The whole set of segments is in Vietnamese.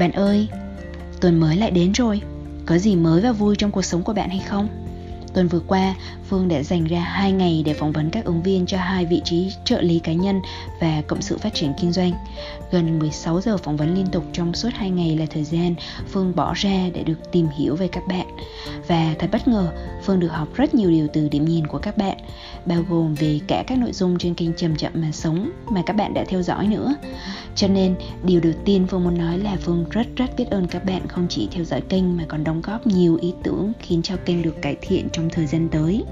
Bạn ơi, tuần mới lại đến rồi. Có gì mới và vui trong cuộc sống của bạn hay không? Tuần vừa qua, Phương đã dành ra 2 ngày để phỏng vấn các ứng viên cho hai vị trí trợ lý cá nhân và cộng sự phát triển kinh doanh. Gần 16 giờ phỏng vấn liên tục trong suốt 2 ngày là thời gian Phương bỏ ra để được tìm hiểu về các bạn. Và thật bất ngờ, Phương được học rất nhiều điều từ điểm nhìn của các bạn, bao gồm về cả các nội dung trên kênh Chậm Chậm Mà Sống mà các bạn đã theo dõi nữa. Cho nên, điều đầu tiên Phương muốn nói là Phương rất rất biết ơn các bạn không chỉ theo dõi kênh mà còn đóng góp nhiều ý tưởng khiến cho kênh được cải thiện trong trong thời gian tới.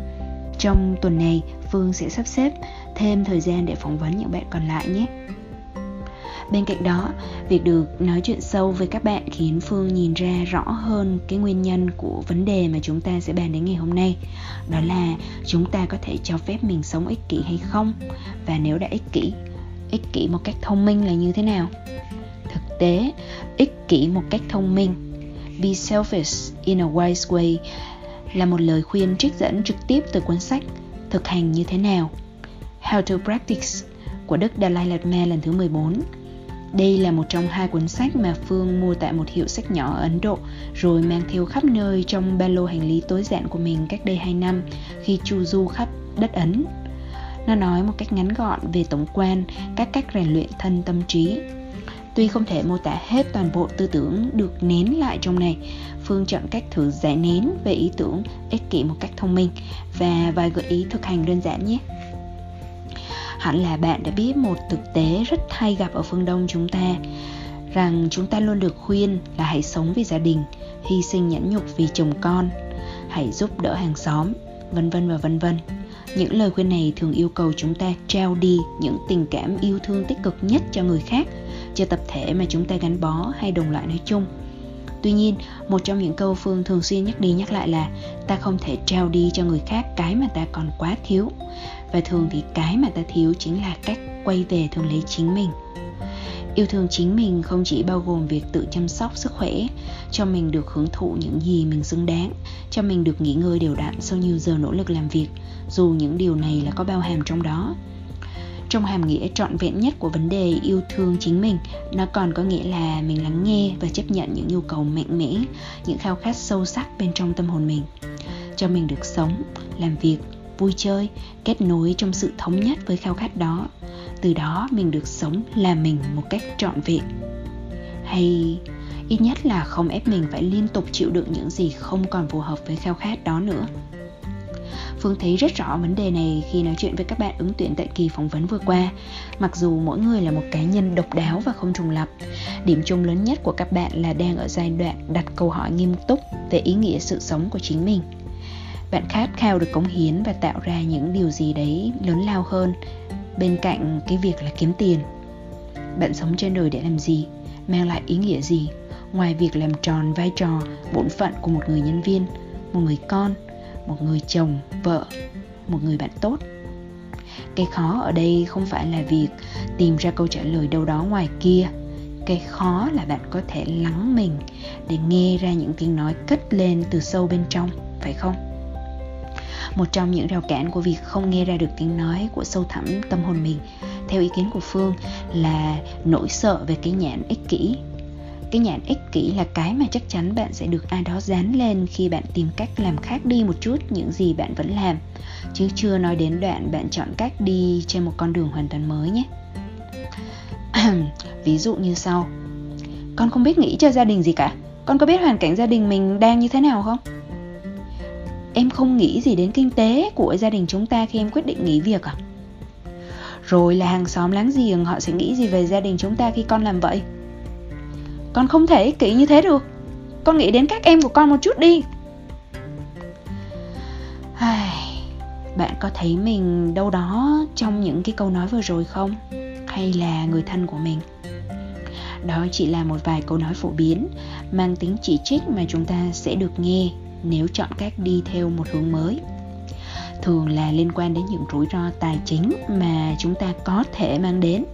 Trong tuần này, Phương sẽ sắp xếp thêm thời gian để phỏng vấn những bạn còn lại nhé. Bên cạnh đó, việc được nói chuyện sâu với các bạn khiến Phương nhìn ra rõ hơn cái nguyên nhân của vấn đề mà chúng ta sẽ bàn đến ngày hôm nay. Đó là chúng ta có thể cho phép mình sống ích kỷ hay không? Và nếu đã ích kỷ, ích kỷ một cách thông minh là như thế nào? Thực tế, ích kỷ một cách thông minh Be selfish in a wise way là một lời khuyên trích dẫn trực tiếp từ cuốn sách Thực hành như thế nào How to Practice của Đức Dalai Lama lần thứ 14 đây là một trong hai cuốn sách mà Phương mua tại một hiệu sách nhỏ ở Ấn Độ, rồi mang theo khắp nơi trong ba lô hành lý tối giản của mình cách đây 2 năm khi chu du khắp đất Ấn. Nó nói một cách ngắn gọn về tổng quan, các cách rèn luyện thân tâm trí. Tuy không thể mô tả hết toàn bộ tư tưởng được nén lại trong này, Phương chọn cách thử giải nén về ý tưởng ích kỷ một cách thông minh và vài gợi ý thực hành đơn giản nhé. Hẳn là bạn đã biết một thực tế rất hay gặp ở phương Đông chúng ta rằng chúng ta luôn được khuyên là hãy sống vì gia đình, hy sinh nhẫn nhục vì chồng con, hãy giúp đỡ hàng xóm, vân vân và vân vân. Những lời khuyên này thường yêu cầu chúng ta trao đi những tình cảm yêu thương tích cực nhất cho người khác, cho tập thể mà chúng ta gắn bó hay đồng loại nói chung. Tuy nhiên, một trong những câu Phương thường xuyên nhắc đi nhắc lại là ta không thể trao đi cho người khác cái mà ta còn quá thiếu. Và thường thì cái mà ta thiếu chính là cách quay về thường lấy chính mình. Yêu thương chính mình không chỉ bao gồm việc tự chăm sóc sức khỏe, cho mình được hưởng thụ những gì mình xứng đáng, cho mình được nghỉ ngơi đều đặn sau nhiều giờ nỗ lực làm việc, dù những điều này là có bao hàm trong đó trong hàm nghĩa trọn vẹn nhất của vấn đề yêu thương chính mình. Nó còn có nghĩa là mình lắng nghe và chấp nhận những nhu cầu mạnh mẽ, những khao khát sâu sắc bên trong tâm hồn mình. Cho mình được sống, làm việc, vui chơi, kết nối trong sự thống nhất với khao khát đó. Từ đó mình được sống là mình một cách trọn vẹn. Hay ít nhất là không ép mình phải liên tục chịu đựng những gì không còn phù hợp với khao khát đó nữa. Phương thấy rất rõ vấn đề này khi nói chuyện với các bạn ứng tuyển tại kỳ phỏng vấn vừa qua. Mặc dù mỗi người là một cá nhân độc đáo và không trùng lập, điểm chung lớn nhất của các bạn là đang ở giai đoạn đặt câu hỏi nghiêm túc về ý nghĩa sự sống của chính mình. Bạn khát khao được cống hiến và tạo ra những điều gì đấy lớn lao hơn bên cạnh cái việc là kiếm tiền. Bạn sống trên đời để làm gì? Mang lại ý nghĩa gì? Ngoài việc làm tròn vai trò, bổn phận của một người nhân viên, một người con, một người chồng, vợ, một người bạn tốt. Cái khó ở đây không phải là việc tìm ra câu trả lời đâu đó ngoài kia. Cái khó là bạn có thể lắng mình để nghe ra những tiếng nói cất lên từ sâu bên trong, phải không? Một trong những rào cản của việc không nghe ra được tiếng nói của sâu thẳm tâm hồn mình, theo ý kiến của phương, là nỗi sợ về cái nhãn ích kỷ cái nhãn ích kỷ là cái mà chắc chắn bạn sẽ được ai đó dán lên khi bạn tìm cách làm khác đi một chút những gì bạn vẫn làm. Chứ chưa nói đến đoạn bạn chọn cách đi trên một con đường hoàn toàn mới nhé. Ví dụ như sau. Con không biết nghĩ cho gia đình gì cả. Con có biết hoàn cảnh gia đình mình đang như thế nào không? Em không nghĩ gì đến kinh tế của gia đình chúng ta khi em quyết định nghỉ việc à? Rồi là hàng xóm láng giềng, họ sẽ nghĩ gì về gia đình chúng ta khi con làm vậy? Con không thể ích kỷ như thế được. Con nghĩ đến các em của con một chút đi. Bạn có thấy mình đâu đó trong những cái câu nói vừa rồi không? Hay là người thân của mình? Đó chỉ là một vài câu nói phổ biến, mang tính chỉ trích mà chúng ta sẽ được nghe nếu chọn cách đi theo một hướng mới. Thường là liên quan đến những rủi ro tài chính mà chúng ta có thể mang đến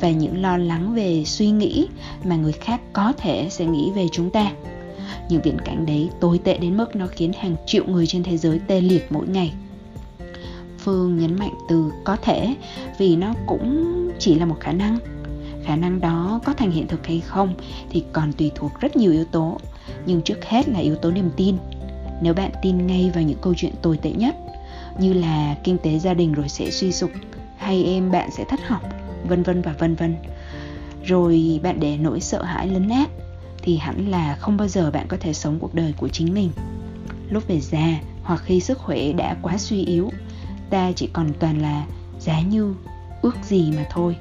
và những lo lắng về suy nghĩ mà người khác có thể sẽ nghĩ về chúng ta. Những viễn cảnh đấy tồi tệ đến mức nó khiến hàng triệu người trên thế giới tê liệt mỗi ngày. Phương nhấn mạnh từ có thể vì nó cũng chỉ là một khả năng. Khả năng đó có thành hiện thực hay không thì còn tùy thuộc rất nhiều yếu tố, nhưng trước hết là yếu tố niềm tin. Nếu bạn tin ngay vào những câu chuyện tồi tệ nhất, như là kinh tế gia đình rồi sẽ suy sụp, hay em bạn sẽ thất học vân vân và vân vân. Rồi bạn để nỗi sợ hãi lấn át thì hẳn là không bao giờ bạn có thể sống cuộc đời của chính mình. Lúc về già hoặc khi sức khỏe đã quá suy yếu ta chỉ còn toàn là giá như ước gì mà thôi.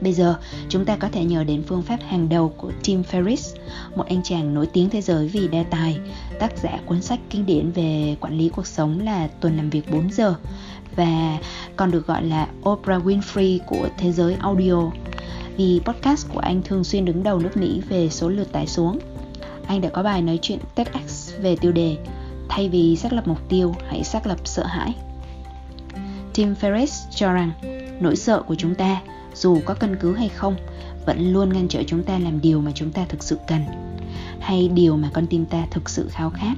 Bây giờ, chúng ta có thể nhờ đến phương pháp hàng đầu của Tim Ferriss, một anh chàng nổi tiếng thế giới vì đa tài, tác giả cuốn sách kinh điển về quản lý cuộc sống là Tuần làm việc 4 giờ và còn được gọi là Oprah Winfrey của thế giới audio vì podcast của anh thường xuyên đứng đầu nước Mỹ về số lượt tải xuống. Anh đã có bài nói chuyện TEDx về tiêu đề Thay vì xác lập mục tiêu, hãy xác lập sợ hãi. Tim Ferriss cho rằng nỗi sợ của chúng ta dù có căn cứ hay không vẫn luôn ngăn trở chúng ta làm điều mà chúng ta thực sự cần hay điều mà con tim ta thực sự khao khát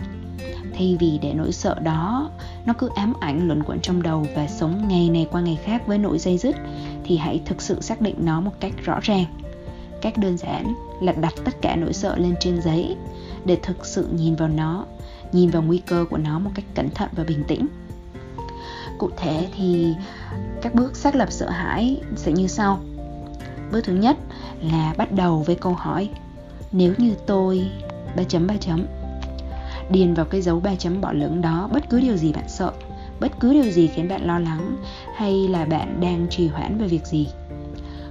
thay vì để nỗi sợ đó, nó cứ ám ảnh luẩn quẩn trong đầu và sống ngày này qua ngày khác với nỗi dây dứt, thì hãy thực sự xác định nó một cách rõ ràng. Cách đơn giản là đặt tất cả nỗi sợ lên trên giấy để thực sự nhìn vào nó, nhìn vào nguy cơ của nó một cách cẩn thận và bình tĩnh. Cụ thể thì các bước xác lập sợ hãi sẽ như sau. Bước thứ nhất là bắt đầu với câu hỏi, nếu như tôi ba chấm ba chấm điền vào cái dấu ba chấm bỏ lửng đó, bất cứ điều gì bạn sợ, bất cứ điều gì khiến bạn lo lắng, hay là bạn đang trì hoãn về việc gì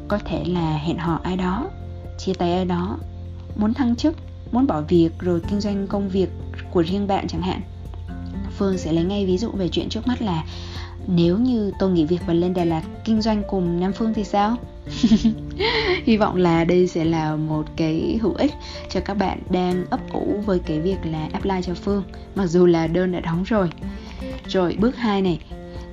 có thể là hẹn hò ai đó, chia tay ai đó, muốn thăng chức, muốn bỏ việc rồi kinh doanh công việc của riêng bạn chẳng hạn phương sẽ lấy ngay ví dụ về chuyện trước mắt là, nếu như tôi nghỉ việc và lên Đà Lạt kinh doanh cùng Nam Phương thì sao? Hy vọng là đây sẽ là một cái hữu ích cho các bạn đang ấp ủ với cái việc là apply cho Phương Mặc dù là đơn đã đóng rồi. Rồi bước 2 này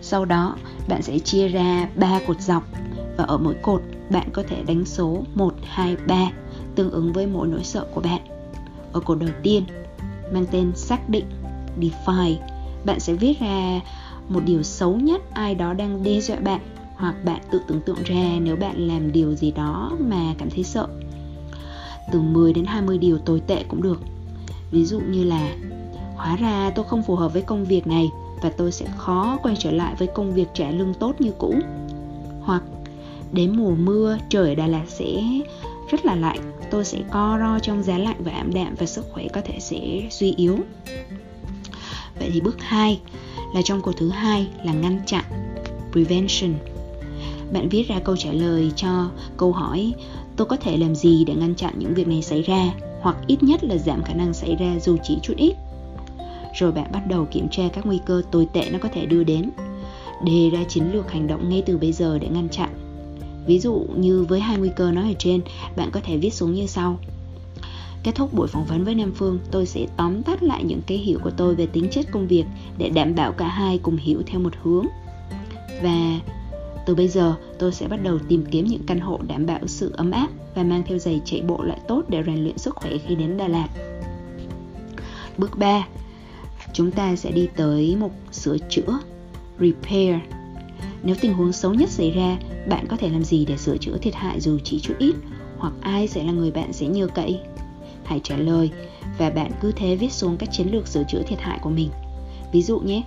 Sau đó bạn sẽ chia ra 3 cột dọc Và ở mỗi cột bạn có thể đánh số 1, 2, 3 Tương ứng với mỗi nỗi sợ của bạn. Ở cột đầu tiên mang tên xác định Define Bạn sẽ viết ra một điều xấu nhất ai đó đang đe dọa bạn hoặc bạn tự tưởng tượng ra nếu bạn làm điều gì đó mà cảm thấy sợ. Từ 10 đến 20 điều tồi tệ cũng được. Ví dụ như là, hóa ra tôi không phù hợp với công việc này và tôi sẽ khó quay trở lại với công việc trả lương tốt như cũ. Hoặc, đến mùa mưa, trời ở Đà Lạt sẽ rất là lạnh, tôi sẽ co ro trong giá lạnh và ảm đạm và sức khỏe có thể sẽ suy yếu. Vậy thì bước 2 là trong cuộc thứ hai là ngăn chặn prevention bạn viết ra câu trả lời cho câu hỏi tôi có thể làm gì để ngăn chặn những việc này xảy ra hoặc ít nhất là giảm khả năng xảy ra dù chỉ chút ít? Rồi bạn bắt đầu kiểm tra các nguy cơ tồi tệ nó có thể đưa đến. Đề ra chiến lược hành động ngay từ bây giờ để ngăn chặn. Ví dụ như với hai nguy cơ nói ở trên bạn có thể viết xuống như sau. Kết thúc buổi phỏng vấn với Nam Phương, tôi sẽ tóm tắt lại những cái hiểu của tôi về tính chất công việc để đảm bảo cả hai cùng hiểu theo một hướng. Và từ bây giờ, tôi sẽ bắt đầu tìm kiếm những căn hộ đảm bảo sự ấm áp và mang theo giày chạy bộ loại tốt để rèn luyện sức khỏe khi đến Đà Lạt. Bước 3. Chúng ta sẽ đi tới mục sửa chữa, repair. Nếu tình huống xấu nhất xảy ra, bạn có thể làm gì để sửa chữa thiệt hại dù chỉ chút ít, hoặc ai sẽ là người bạn sẽ nhờ cậy? hãy trả lời và bạn cứ thế viết xuống các chiến lược sửa chữa thiệt hại của mình. Ví dụ nhé,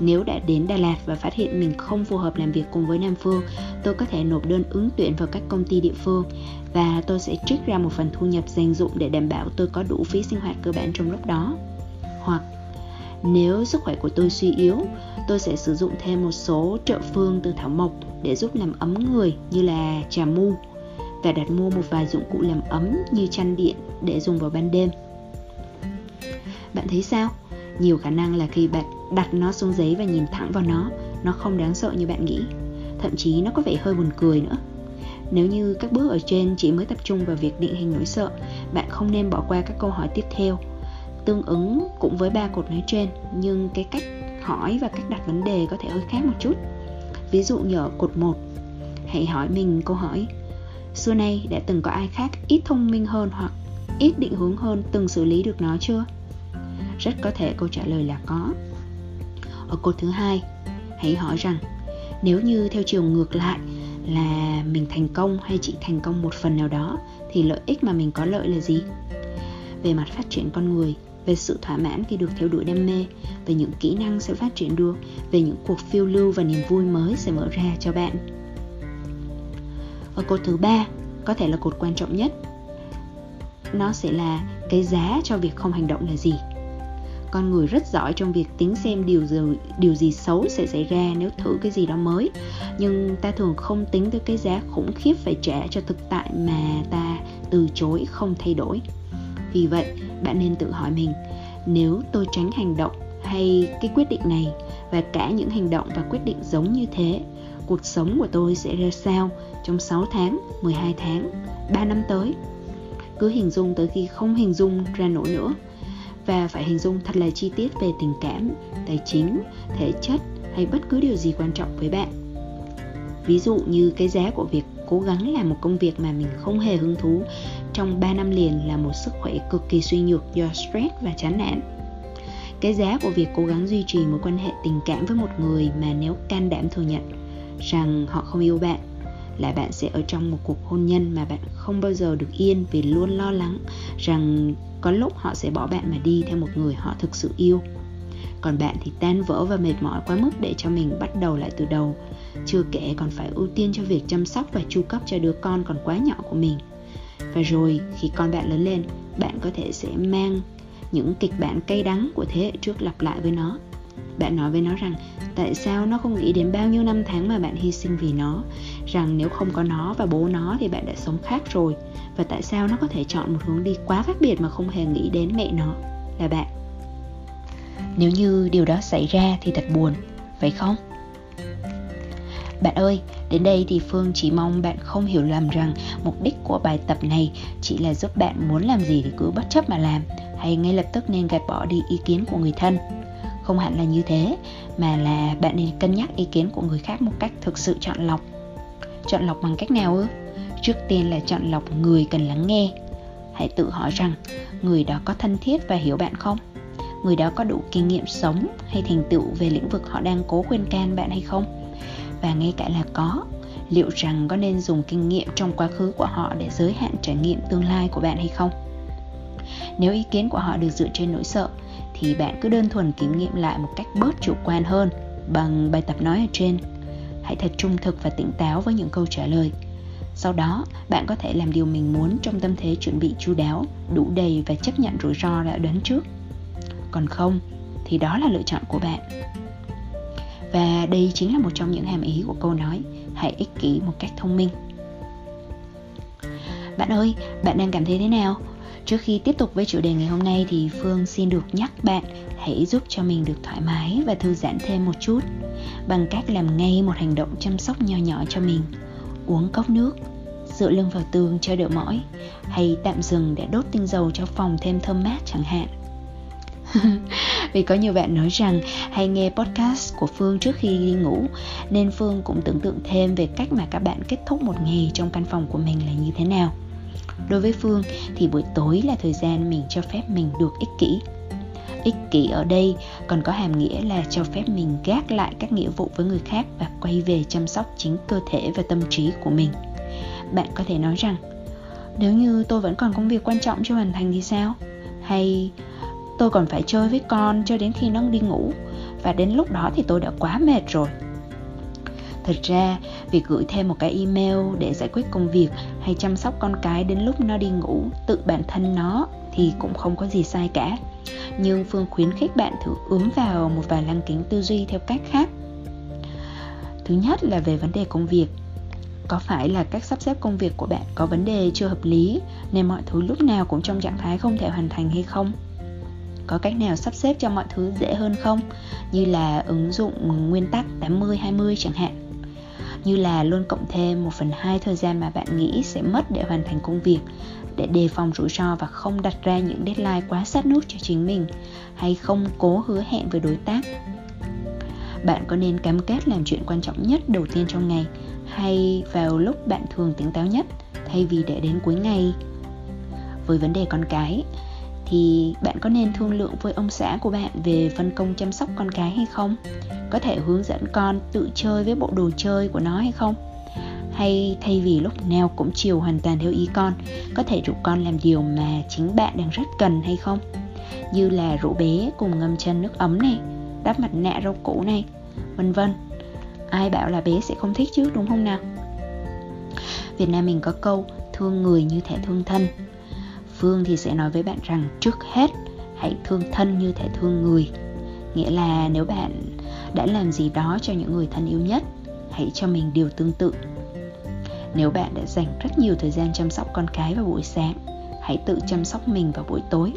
nếu đã đến Đà Lạt và phát hiện mình không phù hợp làm việc cùng với Nam Phương, tôi có thể nộp đơn ứng tuyển vào các công ty địa phương và tôi sẽ trích ra một phần thu nhập dành dụng để đảm bảo tôi có đủ phí sinh hoạt cơ bản trong lúc đó. Hoặc nếu sức khỏe của tôi suy yếu, tôi sẽ sử dụng thêm một số trợ phương từ thảo mộc để giúp làm ấm người như là trà mu và đặt mua một vài dụng cụ làm ấm như chăn điện để dùng vào ban đêm. Bạn thấy sao? Nhiều khả năng là khi bạn đặt nó xuống giấy và nhìn thẳng vào nó. Nó không đáng sợ như bạn nghĩ. Thậm chí nó có vẻ hơi buồn cười nữa. Nếu như các bước ở trên chỉ mới tập trung vào việc định hình nỗi sợ, bạn không nên bỏ qua các câu hỏi tiếp theo. Tương ứng cũng với ba cột nói trên, nhưng cái cách hỏi và cách đặt vấn đề có thể hơi khác một chút. Ví dụ như ở cột 1 hãy hỏi mình câu hỏi, xưa nay đã từng có ai khác ít thông minh hơn hoặc ít định hướng hơn từng xử lý được nó chưa? Rất có thể câu trả lời là có ở cột thứ hai. Hãy hỏi rằng, nếu như theo chiều ngược lại là mình thành công hay chỉ thành công một phần nào đó, thì lợi ích mà mình có lợi là gì? Về mặt phát triển con người, về sự thỏa mãn khi được theo đuổi đam mê, về những kỹ năng sẽ phát triển được, về những cuộc phiêu lưu và niềm vui mới sẽ mở ra cho bạn. Ở cột thứ ba, có thể là cột quan trọng nhất. Nó sẽ là cái giá cho việc không hành động là gì? Con người rất giỏi trong việc tính xem điều gì, điều gì xấu sẽ xảy ra nếu thử cái gì đó mới nhưng ta thường không tính tới cái giá khủng khiếp phải trả cho thực tại mà ta từ chối không thay đổi vì vậy bạn nên tự hỏi mình nếu tôi tránh hành động hay cái quyết định này và cả những hành động và quyết định giống như thế cuộc sống của tôi sẽ ra sao trong 6 tháng, 12 tháng, 3 năm tới. Cứ hình dung tới khi không hình dung ra nổi nữa và phải hình dung thật là chi tiết về tình cảm, tài chính, thể chất hay bất cứ điều gì quan trọng với bạn. Ví dụ như cái giá của việc cố gắng làm một công việc mà mình không hề hứng thú trong 3 năm liền là một sức khỏe cực kỳ suy nhược do stress và chán nản. Cái giá của việc cố gắng duy trì mối quan hệ tình cảm với một người mà nếu can đảm thừa nhận rằng họ không yêu bạn là bạn sẽ ở trong một cuộc hôn nhân mà bạn không bao giờ được yên vì luôn lo lắng rằng có lúc họ sẽ bỏ bạn mà đi theo một người họ thực sự yêu. Còn bạn thì tan vỡ và mệt mỏi quá mức để cho mình bắt đầu lại từ đầu. Chưa kể còn phải ưu tiên cho việc chăm sóc và chu cấp cho đứa con còn quá nhỏ của mình. Và rồi, khi con bạn lớn lên, bạn có thể sẽ mang những kịch bản cay đắng của thế hệ trước lặp lại với nó bạn nói với nó rằng, tại sao nó không nghĩ đến bao nhiêu năm tháng mà bạn hy sinh vì nó? Rằng nếu không có nó và bố nó thì bạn đã sống khác rồi. Và tại sao nó có thể chọn một hướng đi quá khác biệt mà không hề nghĩ đến mẹ nó? Là bạn. Nếu như điều đó xảy ra thì thật buồn, phải không? Bạn ơi, đến đây thì phương chỉ mong bạn không hiểu lầm rằng mục đích của bài tập này chỉ là giúp bạn muốn làm gì thì cứ bất chấp mà làm. Hay ngay lập tức nên gạt bỏ đi ý kiến của người thân không hẳn là như thế, mà là bạn nên cân nhắc ý kiến của người khác một cách thực sự chọn lọc. Chọn lọc bằng cách nào ư? Trước tiên là chọn lọc người cần lắng nghe. Hãy tự hỏi rằng, người đó có thân thiết và hiểu bạn không? Người đó có đủ kinh nghiệm sống hay thành tựu về lĩnh vực họ đang cố khuyên can bạn hay không? Và ngay cả là có, liệu rằng có nên dùng kinh nghiệm trong quá khứ của họ để giới hạn trải nghiệm tương lai của bạn hay không? Nếu ý kiến của họ được dựa trên nỗi sợ thì bạn cứ đơn thuần kiểm nghiệm lại một cách bớt chủ quan hơn bằng bài tập nói ở trên. Hãy thật trung thực và tỉnh táo với những câu trả lời. Sau đó, bạn có thể làm điều mình muốn trong tâm thế chuẩn bị chu đáo, đủ đầy và chấp nhận rủi ro đã đến trước. Còn không, thì đó là lựa chọn của bạn. Và đây chính là một trong những hàm ý của câu nói, hãy ích kỷ một cách thông minh. Bạn ơi, bạn đang cảm thấy thế nào? Trước khi tiếp tục với chủ đề ngày hôm nay thì Phương xin được nhắc bạn hãy giúp cho mình được thoải mái và thư giãn thêm một chút bằng cách làm ngay một hành động chăm sóc nho nhỏ cho mình. Uống cốc nước, dựa lưng vào tường cho đỡ mỏi hay tạm dừng để đốt tinh dầu cho phòng thêm thơm mát chẳng hạn. Vì có nhiều bạn nói rằng hay nghe podcast của Phương trước khi đi ngủ Nên Phương cũng tưởng tượng thêm về cách mà các bạn kết thúc một ngày trong căn phòng của mình là như thế nào đối với phương thì buổi tối là thời gian mình cho phép mình được ích kỷ. Ích kỷ ở đây còn có hàm nghĩa là cho phép mình gác lại các nghĩa vụ với người khác và quay về chăm sóc chính cơ thể và tâm trí của mình. Bạn có thể nói rằng nếu như tôi vẫn còn công việc quan trọng chưa hoàn thành thì sao? Hay tôi còn phải chơi với con cho đến khi nó đi ngủ? Và đến lúc đó thì tôi đã quá mệt rồi. Thật ra, việc gửi thêm một cái email để giải quyết công việc hay chăm sóc con cái đến lúc nó đi ngủ tự bản thân nó thì cũng không có gì sai cả. Nhưng Phương khuyến khích bạn thử ướm vào một vài lăng kính tư duy theo cách khác. Thứ nhất là về vấn đề công việc. Có phải là cách sắp xếp công việc của bạn có vấn đề chưa hợp lý, nên mọi thứ lúc nào cũng trong trạng thái không thể hoàn thành hay không? có cách nào sắp xếp cho mọi thứ dễ hơn không? Như là ứng dụng nguyên tắc 80-20 chẳng hạn như là luôn cộng thêm 1 phần 2 thời gian mà bạn nghĩ sẽ mất để hoàn thành công việc, để đề phòng rủi ro và không đặt ra những deadline quá sát nút cho chính mình, hay không cố hứa hẹn với đối tác. Bạn có nên cam kết làm chuyện quan trọng nhất đầu tiên trong ngày, hay vào lúc bạn thường tỉnh táo nhất, thay vì để đến cuối ngày? Với vấn đề con cái thì bạn có nên thương lượng với ông xã của bạn về phân công chăm sóc con cái hay không? Có thể hướng dẫn con tự chơi với bộ đồ chơi của nó hay không? Hay thay vì lúc nào cũng chiều hoàn toàn theo ý con, có thể rủ con làm điều mà chính bạn đang rất cần hay không? Như là rủ bé cùng ngâm chân nước ấm này, đắp mặt nạ rau củ này, vân vân. Ai bảo là bé sẽ không thích chứ, đúng không nào? Việt nam mình có câu, thương người như thể thương thân phương thì sẽ nói với bạn rằng, trước hết, hãy thương thân như thể thương người. Nghĩa là nếu bạn đã làm gì đó cho những người thân yêu nhất, hãy cho mình điều tương tự. Nếu bạn đã dành rất nhiều thời gian chăm sóc con cái vào buổi sáng, hãy tự chăm sóc mình vào buổi tối.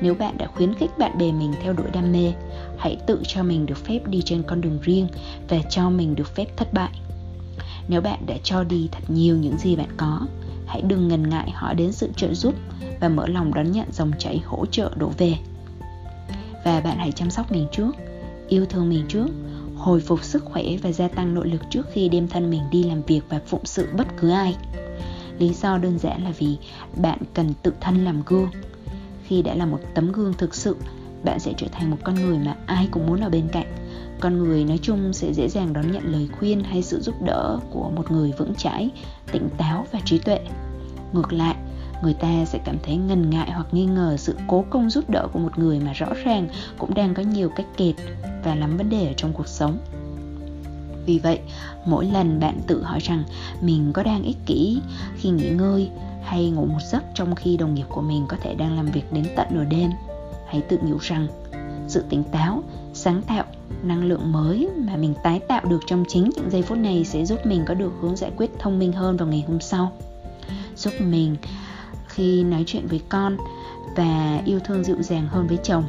Nếu bạn đã khuyến khích bạn bè mình theo đuổi đam mê, hãy tự cho mình được phép đi trên con đường riêng và cho mình được phép thất bại. Nếu bạn đã cho đi thật nhiều những gì bạn có hãy đừng ngần ngại hỏi đến sự trợ giúp và mở lòng đón nhận dòng chảy hỗ trợ đổ về. Và bạn hãy chăm sóc mình trước, yêu thương mình trước, hồi phục sức khỏe và gia tăng nội lực trước khi đem thân mình đi làm việc và phụng sự bất cứ ai. Lý do đơn giản là vì bạn cần tự thân làm gương. Khi đã là một tấm gương thực sự, bạn sẽ trở thành một con người mà ai cũng muốn ở bên cạnh con người nói chung sẽ dễ dàng đón nhận lời khuyên hay sự giúp đỡ của một người vững chãi, tỉnh táo và trí tuệ. Ngược lại, người ta sẽ cảm thấy ngần ngại hoặc nghi ngờ sự cố công giúp đỡ của một người mà rõ ràng cũng đang có nhiều cách kẹt và lắm vấn đề ở trong cuộc sống. Vì vậy, mỗi lần bạn tự hỏi rằng mình có đang ích kỷ khi nghỉ ngơi hay ngủ một giấc trong khi đồng nghiệp của mình có thể đang làm việc đến tận nửa đêm, hãy tự nhủ rằng sự tỉnh táo, sáng tạo năng lượng mới mà mình tái tạo được trong chính những giây phút này sẽ giúp mình có được hướng giải quyết thông minh hơn vào ngày hôm sau. Giúp mình khi nói chuyện với con và yêu thương dịu dàng hơn với chồng.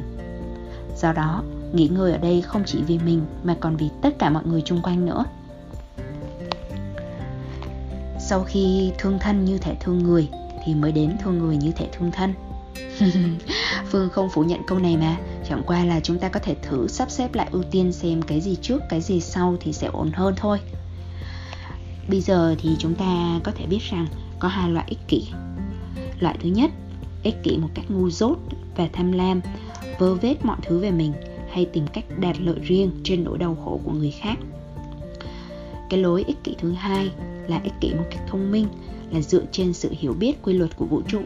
Do đó, nghỉ ngơi ở đây không chỉ vì mình mà còn vì tất cả mọi người chung quanh nữa. Sau khi thương thân như thể thương người, thì mới đến thương người như thể thương thân. Phương không phủ nhận câu này mà chẳng qua là chúng ta có thể thử sắp xếp lại ưu tiên xem cái gì trước, cái gì sau thì sẽ ổn hơn thôi. Bây giờ thì chúng ta có thể biết rằng có hai loại ích kỷ. Loại thứ nhất, ích kỷ một cách ngu dốt và tham lam, vơ vét mọi thứ về mình hay tìm cách đạt lợi riêng trên nỗi đau khổ của người khác. Cái lối ích kỷ thứ hai là ích kỷ một cách thông minh là dựa trên sự hiểu biết quy luật của vũ trụ.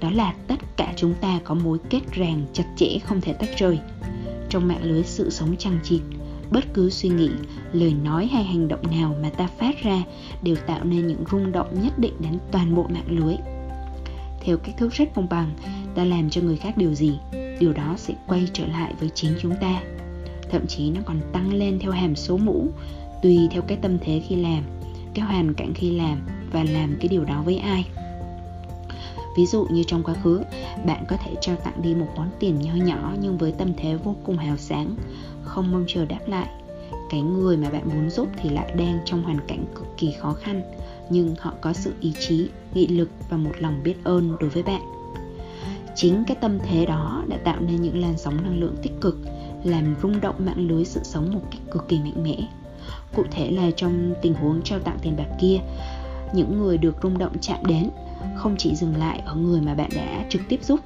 Đó là tất cả chúng ta có mối kết ràng chặt chẽ không thể tách rời. Trong mạng lưới sự sống chằng chịt, bất cứ suy nghĩ, lời nói hay hành động nào mà ta phát ra đều tạo nên những rung động nhất định đến toàn bộ mạng lưới. Theo cách thức rất công bằng, ta làm cho người khác điều gì, điều đó sẽ quay trở lại với chính chúng ta. Thậm chí nó còn tăng lên theo hàm số mũ, tùy theo cái tâm thế khi làm, cái hoàn cảnh khi làm và làm cái điều đó với ai. Ví dụ như trong quá khứ, bạn có thể trao tặng đi một món tiền nho nhỏ nhưng với tâm thế vô cùng hào sáng, không mong chờ đáp lại. Cái người mà bạn muốn giúp thì lại đang trong hoàn cảnh cực kỳ khó khăn, nhưng họ có sự ý chí, nghị lực và một lòng biết ơn đối với bạn. Chính cái tâm thế đó đã tạo nên những làn sóng năng lượng tích cực, làm rung động mạng lưới sự sống một cách cực kỳ mạnh mẽ. Cụ thể là trong tình huống trao tặng tiền bạc kia những người được rung động chạm đến, không chỉ dừng lại ở người mà bạn đã trực tiếp giúp,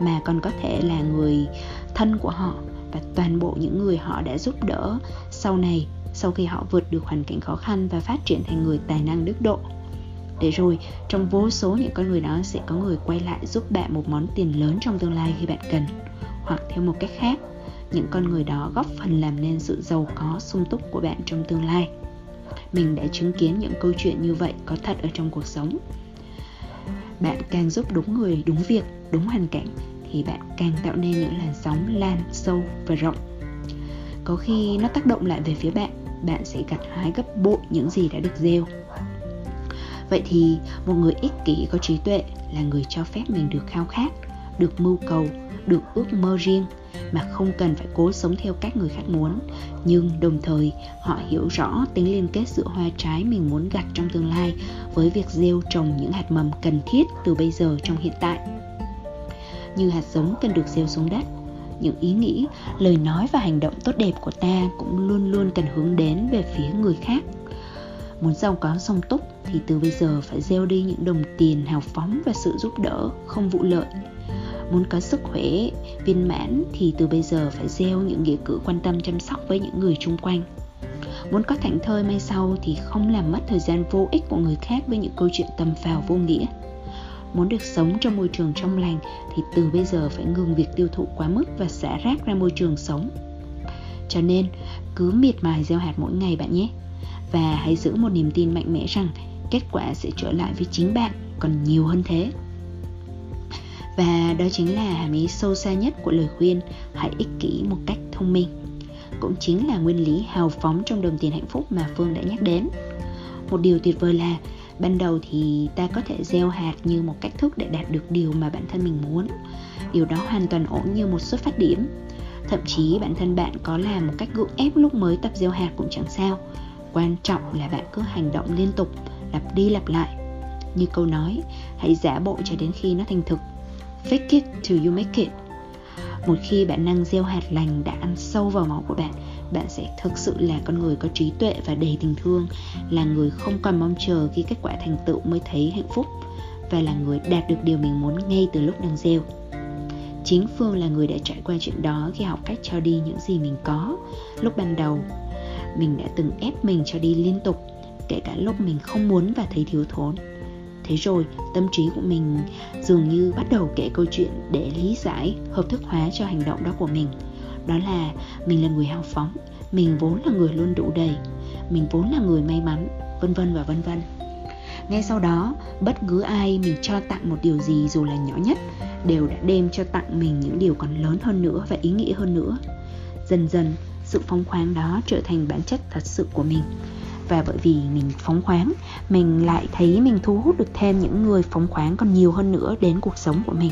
mà còn có thể là người thân của họ và toàn bộ những người họ đã giúp đỡ sau này, sau khi họ vượt được hoàn cảnh khó khăn và phát triển thành người tài năng đức độ. Để rồi, trong vô số những con người đó sẽ có người quay lại giúp bạn một món tiền lớn trong tương lai khi bạn cần. Hoặc theo một cách khác, những con người đó góp phần làm nên sự giàu có, sung túc của bạn trong tương lai mình đã chứng kiến những câu chuyện như vậy có thật ở trong cuộc sống. Bạn càng giúp đúng người, đúng việc, đúng hoàn cảnh, thì bạn càng tạo nên những làn sóng lan, sâu và rộng. Có khi nó tác động lại về phía bạn bạn sẽ gặt hái gấp bội những gì đã được gieo. Vậy thì một người ích kỷ có trí tuệ là người cho phép mình được khao khát được mưu cầu, được ước mơ riêng mà không cần phải cố sống theo cách người khác muốn. Nhưng đồng thời họ hiểu rõ tính liên kết giữa hoa trái mình muốn gặt trong tương lai với việc gieo trồng những hạt mầm cần thiết từ bây giờ trong hiện tại. Như hạt giống cần được gieo xuống đất những ý nghĩ lời nói và hành động tốt đẹp của ta cũng luôn luôn cần hướng đến về phía người khác. Muốn giàu có song túc thì từ bây giờ phải gieo đi những đồng tiền hào phóng và sự giúp đỡ không vụ lợi muốn có sức khỏe, viên mãn thì từ bây giờ phải gieo những nghĩa cử quan tâm chăm sóc với những người chung quanh. Muốn có thảnh thơi mai sau thì không làm mất thời gian vô ích của người khác với những câu chuyện tầm phào vô nghĩa. Muốn được sống trong môi trường trong lành thì từ bây giờ phải ngừng việc tiêu thụ quá mức và xả rác ra môi trường sống. Cho nên, cứ miệt mài gieo hạt mỗi ngày bạn nhé. Và hãy giữ một niềm tin mạnh mẽ rằng kết quả sẽ trở lại với chính bạn còn nhiều hơn thế và đó chính là hàm ý sâu xa nhất của lời khuyên, hãy ích kỷ một cách thông minh. Cũng chính là nguyên lý hào phóng trong đồng tiền hạnh phúc mà phương đã nhắc đến. Một điều tuyệt vời là, ban đầu thì ta có thể gieo hạt như một cách thức để đạt được điều mà bản thân mình muốn. Điều đó hoàn toàn ổn như một xuất phát điểm. Thậm chí bản thân bạn có làm một cách gượng ép lúc mới tập gieo hạt cũng chẳng sao. Quan trọng là bạn cứ hành động liên tục, lặp đi lặp lại. Như câu nói, hãy giả bộ cho đến khi nó thành thực fake it till you make it. Một khi bản năng gieo hạt lành đã ăn sâu vào máu của bạn bạn sẽ thực sự là con người có trí tuệ và đầy tình thương, là người không còn mong chờ khi kết quả thành tựu mới thấy hạnh phúc và là người đạt được điều mình muốn ngay từ lúc đang gieo. Chính phương là người đã trải qua chuyện đó khi học cách cho đi những gì mình có lúc ban đầu. Mình đã từng ép mình cho đi liên tục, kể cả lúc mình không muốn và thấy thiếu thốn thế rồi, tâm trí của mình dường như bắt đầu kể câu chuyện để lý giải, hợp thức hóa cho hành động đó của mình. Đó là mình là người hào phóng, mình vốn là người luôn đủ đầy, mình vốn là người may mắn, vân vân và vân vân. Ngay sau đó, bất cứ ai mình cho tặng một điều gì dù là nhỏ nhất, đều đã đem cho tặng mình những điều còn lớn hơn nữa và ý nghĩa hơn nữa. Dần dần, sự phóng khoáng đó trở thành bản chất thật sự của mình và bởi vì mình phóng khoáng, mình lại thấy mình thu hút được thêm những người phóng khoáng còn nhiều hơn nữa đến cuộc sống của mình.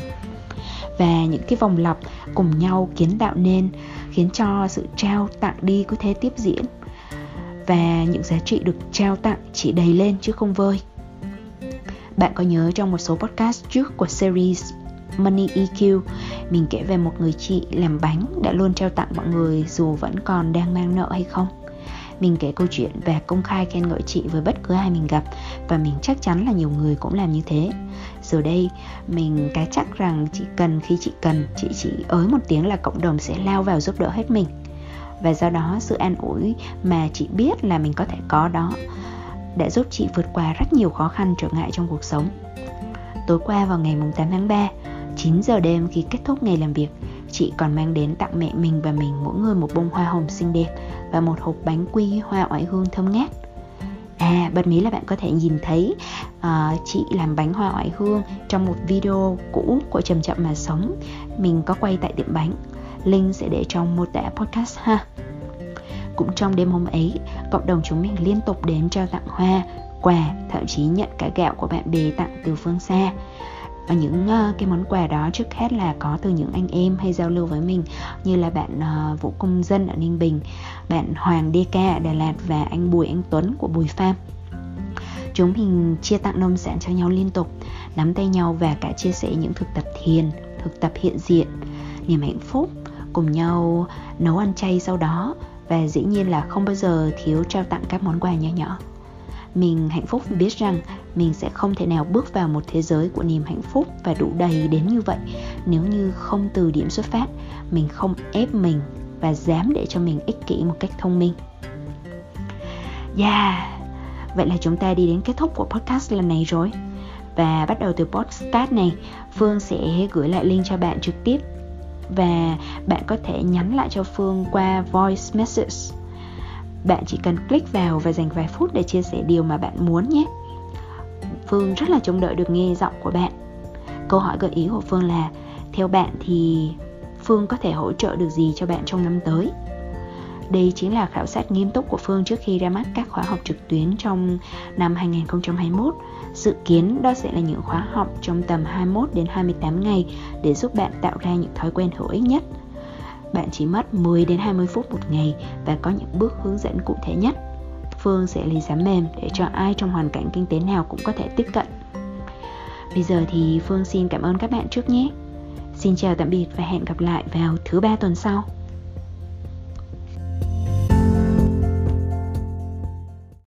Và những cái vòng lặp cùng nhau kiến tạo nên khiến cho sự trao tặng đi cứ thế tiếp diễn. Và những giá trị được trao tặng chỉ đầy lên chứ không vơi. Bạn có nhớ trong một số podcast trước của series Money EQ Mình kể về một người chị làm bánh đã luôn trao tặng mọi người dù vẫn còn đang mang nợ hay không? Mình kể câu chuyện và công khai khen ngợi chị với bất cứ ai mình gặp. Và mình chắc chắn là nhiều người cũng làm như thế. Giờ đây, mình cái chắc rằng chỉ cần khi chị cần, chị chỉ ới một tiếng là cộng đồng sẽ lao vào giúp đỡ hết mình. Và do đó, sự an ủi mà chị biết là mình có thể có đó đã giúp chị vượt qua rất nhiều khó khăn, trở ngại trong cuộc sống. Tối qua vào ngày 8 tháng 3 9 giờ đêm khi kết thúc ngày làm việc, chị còn mang đến tặng mẹ mình và mình mỗi người một bông hoa hồng xinh đẹp và một hộp bánh quy hoa oải hương thơm ngát. À, bật mí là bạn có thể nhìn thấy uh, chị làm bánh hoa oải hương trong một video cũ của Chậm Chậm Mà Sống. Mình có quay tại tiệm bánh. Link sẽ để trong mô tả podcast ha. Cũng trong đêm hôm ấy, cộng đồng chúng mình liên tục đến trao tặng hoa, quà, thậm chí nhận cả gạo của bạn bè tặng từ phương xa và những uh, cái món quà đó trước hết là có từ những anh em hay giao lưu với mình như là bạn uh, Vũ Công Dân ở Ninh Bình bạn Hoàng DK ở Đà Lạt và anh Bùi Anh Tuấn của Bùi Farm chúng mình chia tặng nông sản cho nhau liên tục nắm tay nhau và cả chia sẻ những thực tập thiền thực tập hiện diện niềm hạnh phúc cùng nhau nấu ăn chay sau đó. Và dĩ nhiên là không bao giờ thiếu trao tặng các món quà nhỏ nhỏ mình hạnh phúc vì biết rằng mình sẽ không thể nào bước vào một thế giới của niềm hạnh phúc và đủ đầy đến như vậy. Nếu như không từ điểm xuất phát, mình không ép mình và dám để cho mình ích kỷ một cách thông minh. Yeah, vậy là chúng ta đi đến kết thúc của podcast lần này rồi. Và bắt đầu từ podcast này, phương sẽ gửi lại link cho bạn trực tiếp. Và bạn có thể nhắn lại cho phương qua voice message bạn chỉ cần click vào và dành vài phút để chia sẻ điều mà bạn muốn nhé phương rất là trông đợi được nghe giọng của bạn câu hỏi gợi ý của phương là, theo bạn thì phương có thể hỗ trợ được gì cho bạn trong năm tới Đây chính là khảo sát nghiêm túc của Phương trước khi ra mắt các khóa học trực tuyến trong năm 2021. Dự kiến đó sẽ là những khóa học trong tầm 21 đến 28 ngày để giúp bạn tạo ra những thói quen hữu ích nhất. Bạn chỉ mất 10 đến 20 phút một ngày và có những bước hướng dẫn cụ thể nhất. Phương sẽ lấy giá mềm để cho ai trong hoàn cảnh kinh tế nào cũng có thể tiếp cận. Bây giờ thì Phương xin cảm ơn các bạn trước nhé. Xin chào tạm biệt và hẹn gặp lại vào thứ ba tuần sau.